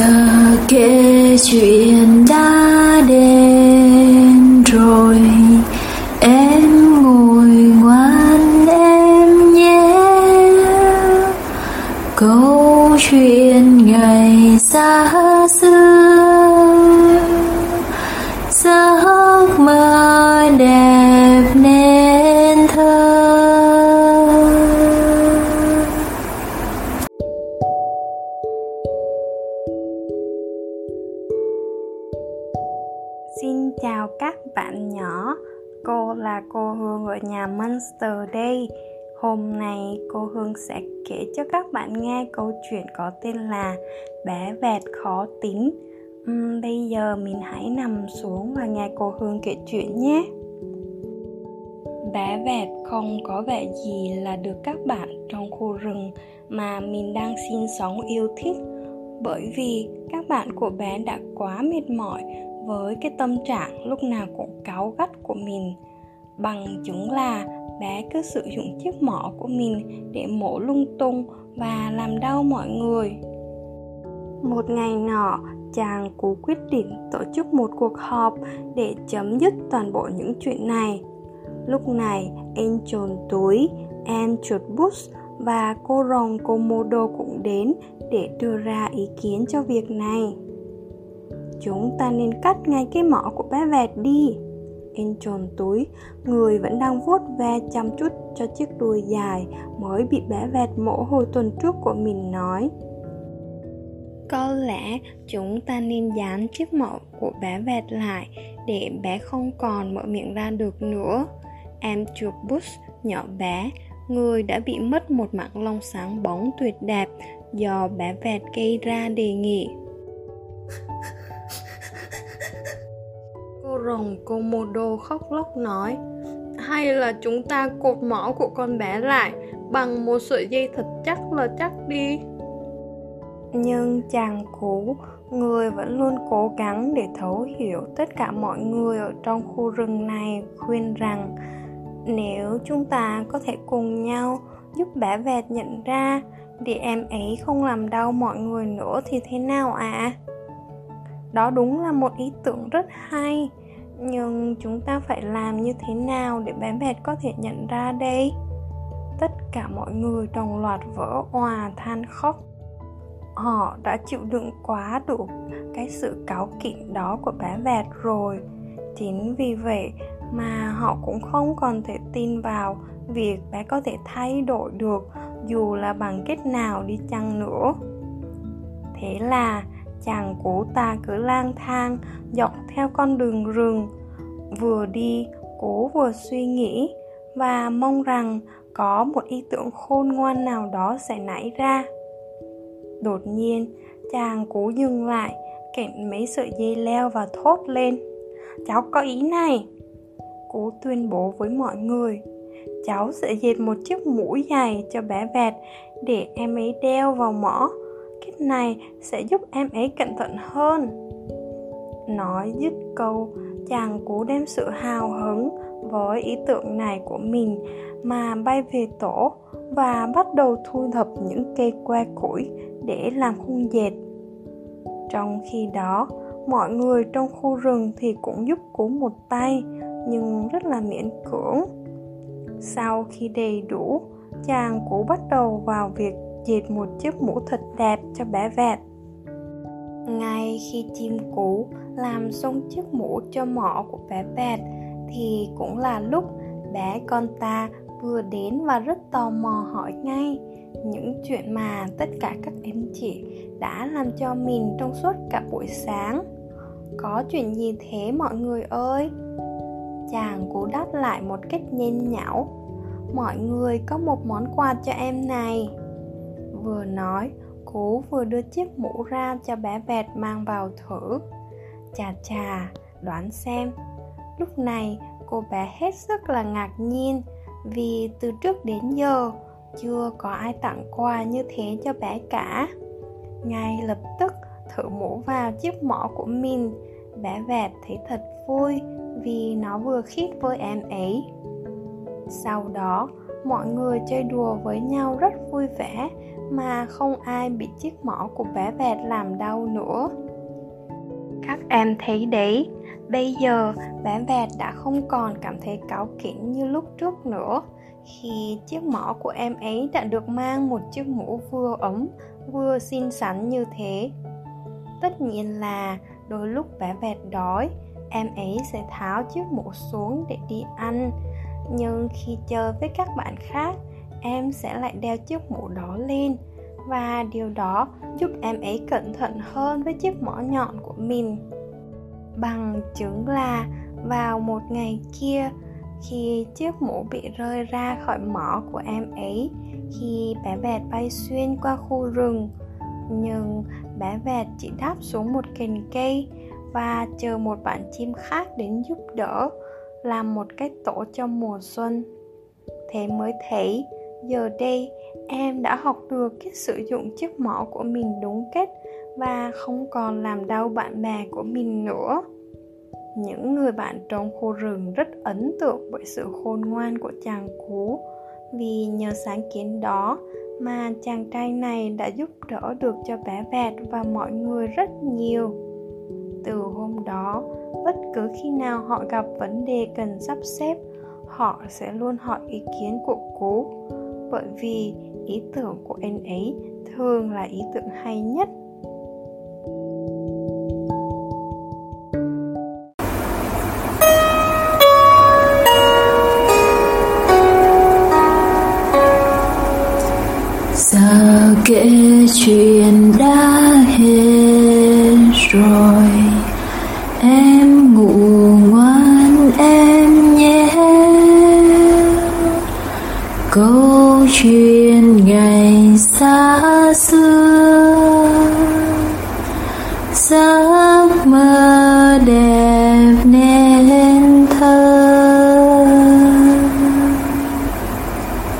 giờ kể chuyện đã đến Xin chào các bạn nhỏ, cô là cô Hương ở nhà Monster đây. Hôm nay cô Hương sẽ kể cho các bạn nghe câu chuyện có tên là Bé vẹt khó tính. Uhm, bây giờ mình hãy nằm xuống và nghe cô Hương kể chuyện nhé. Bé vẹt không có vẻ gì là được các bạn trong khu rừng mà mình đang sinh sống yêu thích bởi vì các bạn của bé đã quá mệt mỏi với cái tâm trạng lúc nào cũng cáu gắt của mình, bằng chứng là bé cứ sử dụng chiếc mỏ của mình để mổ lung tung và làm đau mọi người một ngày nọ, chàng cú quyết định tổ chức một cuộc họp để chấm dứt toàn bộ những chuyện này lúc này, anh trồn túi em chuột bút và cô rồng Komodo cũng đến để đưa ra ý kiến cho việc này. Chúng ta nên cắt ngay cái mỏ của bé vẹt đi. In trồn túi, người vẫn đang vuốt ve chăm chút cho chiếc đuôi dài mới bị bé vẹt mổ hồi tuần trước của mình nói. Có lẽ chúng ta nên dán chiếc mỏ của bé vẹt lại để bé không còn mở miệng ra được nữa. Em chuột Bush nhỏ bé, người đã bị mất một mảng lông sáng bóng tuyệt đẹp do bé vẹt gây ra đề nghị. Rồng Komodo khóc lóc nói. Hay là chúng ta cột mỏ của con bé lại bằng một sợi dây thật chắc là chắc đi. Nhưng chàng cũ, người vẫn luôn cố gắng để thấu hiểu tất cả mọi người ở trong khu rừng này, khuyên rằng nếu chúng ta có thể cùng nhau giúp bé vẹt nhận ra để em ấy không làm đau mọi người nữa thì thế nào ạ? À? đó đúng là một ý tưởng rất hay nhưng chúng ta phải làm như thế nào để bé mệt có thể nhận ra đây? Tất cả mọi người đồng loạt vỡ òa than khóc. Họ đã chịu đựng quá đủ cái sự cáu kỉnh đó của bé vẹt rồi. Chính vì vậy mà họ cũng không còn thể tin vào việc bé có thể thay đổi được dù là bằng cách nào đi chăng nữa. Thế là chàng cố ta cứ lang thang, dọc theo con đường rừng. Vừa đi, cố vừa suy nghĩ và mong rằng có một ý tưởng khôn ngoan nào đó sẽ nảy ra. Đột nhiên, chàng cố dừng lại cạnh mấy sợi dây leo và thốt lên. Cháu có ý này. Cố tuyên bố với mọi người. Cháu sẽ dệt một chiếc mũ dài cho bé vẹt để em ấy đeo vào mỏ cách này sẽ giúp em ấy cẩn thận hơn. Nói dứt câu, chàng cú đem sự hào hứng với ý tưởng này của mình mà bay về tổ và bắt đầu thu thập những cây que củi để làm khung dệt. Trong khi đó, mọi người trong khu rừng thì cũng giúp cú một tay, nhưng rất là miễn cưỡng. Sau khi đầy đủ, chàng cũ bắt đầu vào việc dệt một chiếc mũ thật đẹp cho bé vẹt. Ngay khi chim cú làm xong chiếc mũ cho mỏ của bé vẹt thì cũng là lúc bé con ta vừa đến và rất tò mò hỏi ngay những chuyện mà tất cả các em chị đã làm cho mình trong suốt cả buổi sáng. Có chuyện gì thế mọi người ơi? Chàng cố đáp lại một cách nhen nhão. Mọi người có một món quà cho em này vừa nói cú vừa đưa chiếc mũ ra cho bé vẹt mang vào thử. Chà chà, đoán xem. Lúc này, cô bé hết sức là ngạc nhiên, vì từ trước đến giờ, chưa có ai tặng quà như thế cho bé cả. Ngay lập tức, thử mũ vào chiếc mỏ của mình. Bé vẹt thấy thật vui, vì nó vừa khít với em ấy. Sau đó, mọi người chơi đùa với nhau rất vui vẻ mà không ai bị chiếc mỏ của bé vẹt làm đau nữa. Các em thấy đấy, bây giờ bé vẹt đã không còn cảm thấy cáu kỉnh như lúc trước nữa. Khi chiếc mỏ của em ấy đã được mang một chiếc mũ vừa ấm, vừa xinh xắn như thế, tất nhiên là đôi lúc bé vẹt đói, em ấy sẽ tháo chiếc mũ xuống để đi ăn. Nhưng khi chơi với các bạn khác em sẽ lại đeo chiếc mũ đó lên. Và điều đó giúp em ấy cẩn thận hơn với chiếc mỏ nhọn của mình. Bằng chứng là vào một ngày kia, khi chiếc mũ bị rơi ra khỏi mỏ của em ấy, khi bé vẹt bay xuyên qua khu rừng, nhưng bé vẹt chỉ đáp xuống một cành cây và chờ một bạn chim khác đến giúp đỡ, làm một cái tổ cho mùa xuân. Thế mới thấy giờ đây, em đã học được cách sử dụng chiếc mỏ của mình đúng cách và không còn làm đau bạn bè của mình nữa. Những người bạn trong khu rừng rất ấn tượng bởi sự khôn ngoan của chàng cú. Vì nhờ sáng kiến đó mà chàng trai này đã giúp đỡ được cho bé vẹt và mọi người rất nhiều. Từ hôm đó, bất cứ khi nào họ gặp vấn đề cần sắp xếp, họ sẽ luôn hỏi ý kiến của cú bởi vì ý tưởng của anh ấy thường là ý tưởng hay nhất. Giờ kể chuyện đã hết rồi. Chuyện ngày xa xưa.